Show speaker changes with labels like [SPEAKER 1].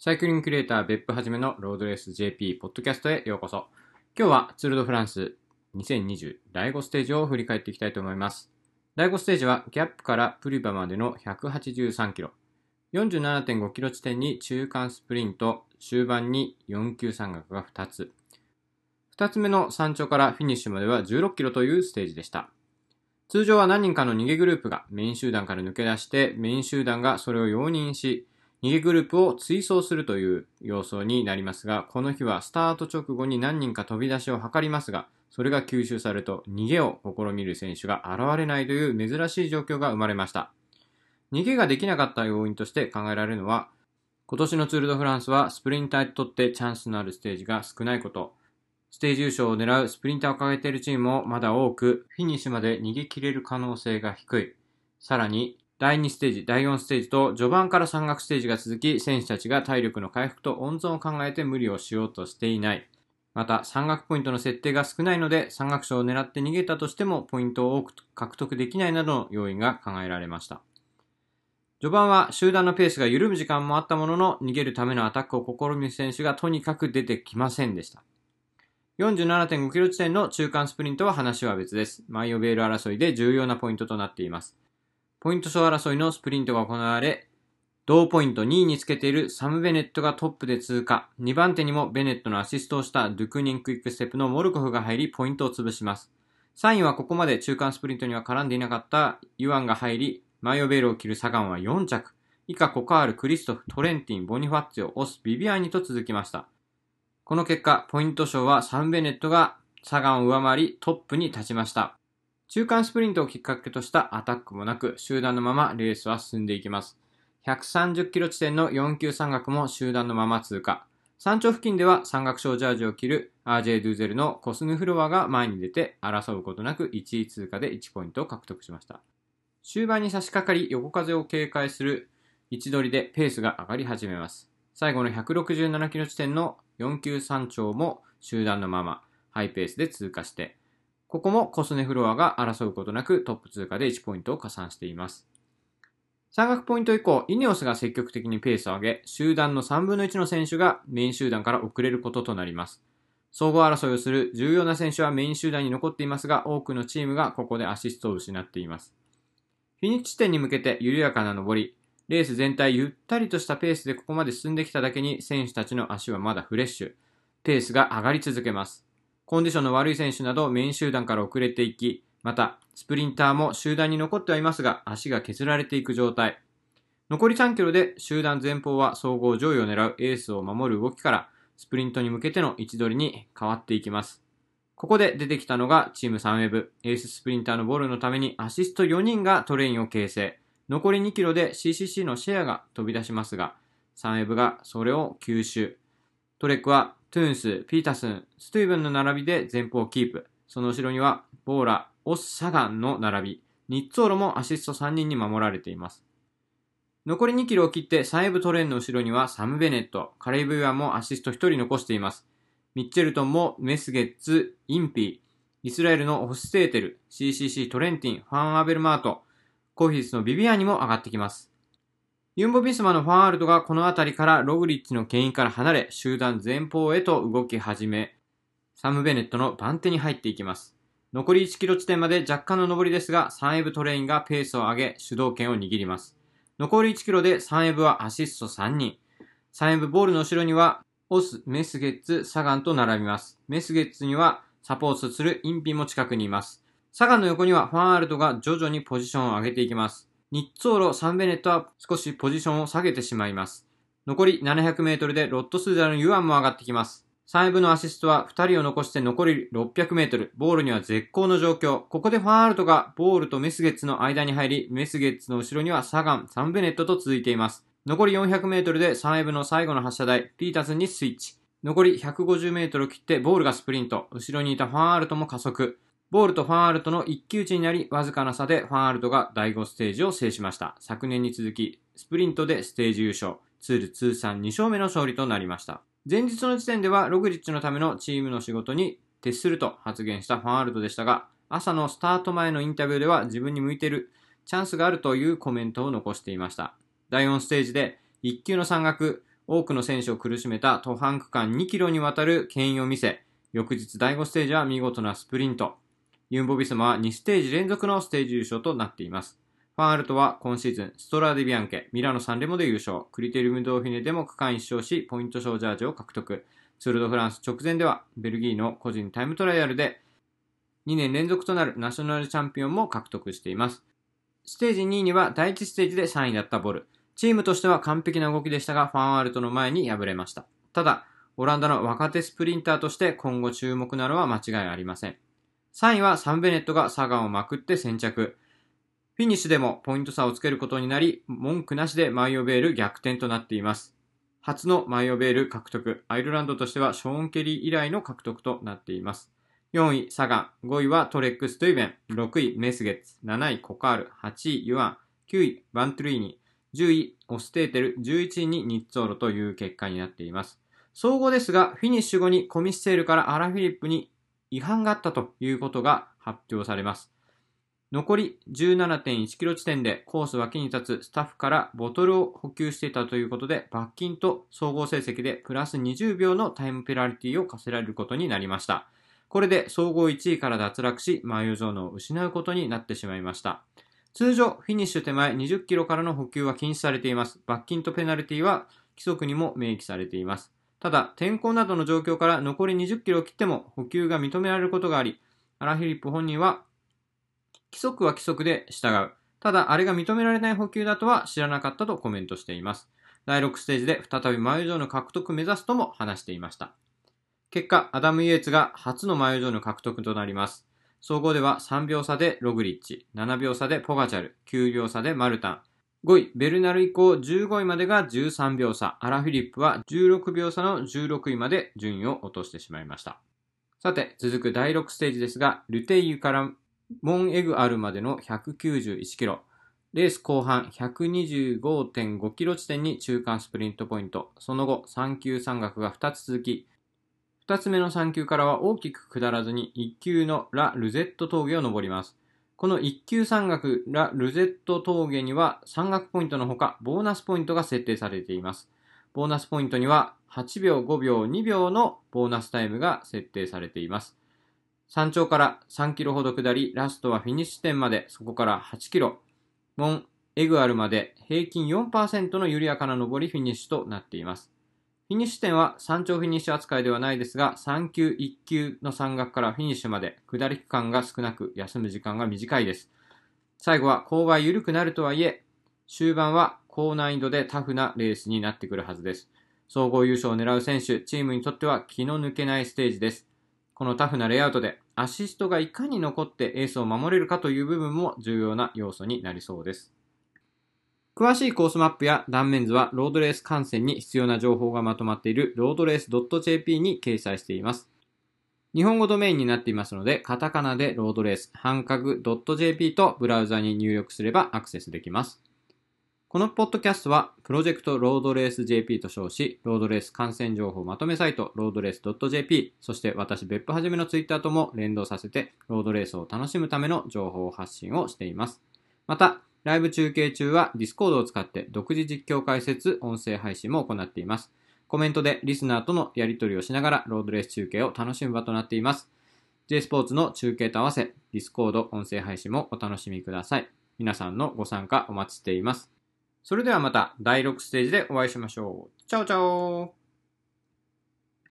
[SPEAKER 1] サイクリングクリエイター別府はじめのロードレース JP ポッドキャストへようこそ。今日はツールドフランス2020第5ステージを振り返っていきたいと思います。第5ステージはギャップからプリバまでの183キロ。47.5キロ地点に中間スプリント、終盤に4級山岳が2つ。2つ目の山頂からフィニッシュまでは16キロというステージでした。通常は何人かの逃げグループがメイン集団から抜け出してメイン集団がそれを容認し逃げグループを追走するという様相になりますが、この日はスタート直後に何人か飛び出しを図りますが、それが吸収されると逃げを試みる選手が現れないという珍しい状況が生まれました。逃げができなかった要因として考えられるのは、今年のツールドフランスはスプリンターにとってチャンスのあるステージが少ないこと、ステージ優勝を狙うスプリンターを掲げているチームもまだ多く、フィニッシュまで逃げ切れる可能性が低い。さらに、第2ステージ、第4ステージと序盤から山岳ステージが続き、選手たちが体力の回復と温存を考えて無理をしようとしていない。また、山岳ポイントの設定が少ないので、山岳賞を狙って逃げたとしても、ポイントを多く獲得できないなどの要因が考えられました。序盤は集団のペースが緩む時間もあったものの、逃げるためのアタックを試みる選手がとにかく出てきませんでした。47.5キロ地点の中間スプリントは話は別です。マイオベール争いで重要なポイントとなっています。ポイント賞争いのスプリントが行われ、同ポイント2位につけているサム・ベネットがトップで通過。2番手にもベネットのアシストをしたドゥクニンクイックステップのモルコフが入り、ポイントを潰します。3位はここまで中間スプリントには絡んでいなかったユアンが入り、マイヨベールを着るサガンは4着。以下コカール、クリストフ、トレンティン、ボニファッツィオ、オス、ビビアニと続きました。この結果、ポイント賞はサム・ベネットがサガンを上回りトップに立ちました。中間スプリントをきっかけとしたアタックもなく、集団のままレースは進んでいきます。130キロ地点の4級山岳も集団のまま通過。山頂付近では山岳賞ジャージを着る RJ ドゥーゼルのコスヌフロアが前に出て争うことなく1位通過で1ポイントを獲得しました。終盤に差し掛かり横風を警戒する位置取りでペースが上がり始めます。最後の167キロ地点の4級山頂も集団のままハイペースで通過してここもコスネフロアが争うことなくトップ通過で1ポイントを加算しています。山岳ポイント以降、イネオスが積極的にペースを上げ、集団の3分の1の選手がメイン集団から遅れることとなります。総合争いをする重要な選手はメイン集団に残っていますが、多くのチームがここでアシストを失っています。フィニッシュ地点に向けて緩やかな登り、レース全体ゆったりとしたペースでここまで進んできただけに選手たちの足はまだフレッシュ。ペースが上がり続けます。コンディションの悪い選手などメイン集団から遅れていき、また、スプリンターも集団に残ってはいますが、足が削られていく状態。残り3キロで集団前方は総合上位を狙うエースを守る動きから、スプリントに向けての位置取りに変わっていきます。ここで出てきたのがチームサンウェブ。エーススプリンターのボールのためにアシスト4人がトレインを形成。残り2キロで CCC のシェアが飛び出しますが、サンウェブがそれを吸収。トレックはトゥーンス、ピータスン、スティーブンの並びで前方キープ。その後ろには、ボーラ、オス、サガンの並び。ニッツォーロもアシスト3人に守られています。残り2キロを切ってサンウェブトレーンの後ろにはサム・ベネット、カレイブ・ユアンもアシスト1人残しています。ミッチェルトンもメズゲッツ、インピー、イスラエルのホフステッテル、CCC トレンティン、ファン・アベルマート、コーヒースのビビアーニも上がってきます。ユンボ・ビスマのファンアールドがこの辺りからログリッチの牽引から離れ、集団前方へと動き始め、サム・ベネットの番手に入っていきます。残り1キロ地点まで若干の上りですが、サンエブトレインがペースを上げ、主導権を握ります。残り1キロでサンエブはアシスト3人。サンエブボールの後ろには、オス、メスゲッツ、サガンと並びます。メスゲッツにはサポートするインピンも近くにいます。サガンの横にはファンアールドが徐々にポジションを上げていきます。ニッツォーロ、サンベネットは少しポジションを下げてしまいます。残り700メートルでロットスーダのユアンも上がってきます。3部のアシストは2人を残して残り600メートル。ボールには絶好の状況。ここでファンアルトがボールとメスゲッツの間に入り、メスゲッツの後ろにはサガン、サンベネットと続いています。残り400メートルで3部の最後の発射台、ピータスにスイッチ。残り150メートルを切ってボールがスプリント。後ろにいたファンアルトも加速。ボールとファンアルトの一騎打ちになり、わずかな差でファンアルトが第5ステージを制しました。昨年に続き、スプリントでステージ優勝。ツール通算2勝目の勝利となりました。前日の時点ではログリッチのためのチームの仕事に徹すると発言したファンアルトでしたが、朝のスタート前のインタビューでは自分に向いてるチャンスがあるというコメントを残していました。第4ステージで1級の山岳、多くの選手を苦しめた途半区間2キロにわたる牽引を見せ、翌日第5ステージは見事なスプリント。ユンボビスマは2ステージ連続のステージ優勝となっています。ファンアルトは今シーズン、ストラディビアンケ、ミラノサンレモで優勝、クリテリムドーフィネでも区間1勝し、ポイント賞ジャージを獲得。ツールドフランス直前では、ベルギーの個人タイムトライアルで、2年連続となるナショナルチャンピオンも獲得しています。ステージ2位には第1ステージで3位だったボル。チームとしては完璧な動きでしたが、ファンアルトの前に敗れました。ただ、オランダの若手スプリンターとして今後注目なのは間違いありません。3位はサム・ベネットがサガンをまくって先着。フィニッシュでもポイント差をつけることになり、文句なしでマイヨ・ベール逆転となっています。初のマイヨ・ベール獲得、アイルランドとしてはショーン・ケリー以来の獲得となっています。4位、サガン。5位はトレック、ストゥイベン。6位、メズゲッツ。7位、コカール。8位、ユアン。9位、ベントゥリーニ。10位、オステーテル。11位にニッツォーロという結果になっています。総合ですが、フィニッシュ後にコミッセールからアラ・フィリップに違反があったということが発表されます。残り17.1キロ地点でコース脇に立つスタッフからボトルを補給していたということで、罰金と総合成績でプラス20秒のタイムペナルティを課せられることになりました。これで総合1位から脱落し、マイオゾーンを失うことになってしまいました。通常、フィニッシュ手前20キロからの補給は禁止されています。罰金とペナルティは規則にも明記されています。ただ、天候などの状況から残り20キロを切っても補給が認められることがあり、アラ・フィリップ本人は、規則は規則で従う。ただ、あれが認められない補給だとは知らなかったとコメントしています。第6ステージで再びマイオゾーンの獲得目指すとも話していました。結果、アダム・イエーツが初のマイオゾーンの獲得となります。総合では3秒差でログリッチ、7秒差でポガチャル、9秒差でマルタン、5位、ベルナル以降15位までが13秒差、アラ・フィリップは16秒差の16位まで順位を落としてしまいました。さて、続く第6ステージですが、ルテイユからモンエグアルまでの191キロ、レース後半125.5キロ地点に中間スプリントポイント、その後3級山岳が2つ続き、2つ目の3級からは大きく下らずに1級のラ・ルゼット峠を登ります。この1級山岳ラ・ルゼット峠には山岳ポイントのほかボーナスポイントが設定されています。ボーナスポイントには8秒、5秒、2秒のボーナスタイムが設定されています。山頂から3キロほど下り、ラストはフィニッシュ点まで、そこから8キロ、モン・エグアルまで平均4%の緩やかな上りフィニッシュとなっています。フィニッシュ点は山頂フィニッシュ扱いではないですが、3級、1級の山岳からフィニッシュまで下り区間が少なく、休む時間が短いです。最後は勾配緩くなるとはいえ、終盤は高難易度でタフなレースになってくるはずです。総合優勝を狙う選手、チームにとっては気の抜けないステージです。このタフなレイアウトでアシストがいかに残ってエースを守れるかという部分も重要な要素になりそうです。詳しいコースマップや断面図はロードレース観戦に必要な情報がまとまっているロードレース .jp に掲載しています。日本語ドメインになっていますので、カタカナでロードレース、半角 .jp とブラウザに入力すればアクセスできます。このポッドキャストは、プロジェクトロードレース JP と称し、ロードレース観戦情報まとめサイト、ロードレース .jp、そして私、別府はじめのツイッターとも連動させて、ロードレースを楽しむための情報発信をしています。また、ライブ中継中は Discord を使って独自実況解説、音声配信も行っています。コメントでリスナーとのやり取りをしながらロードレース中継を楽しむ場となっています。J スポーツの中継と合わせ、Discord 音声配信もお楽しみください。皆さんのご参加お待ちしています。それではまた第6ステージでお会いしましょう。チャオチャオ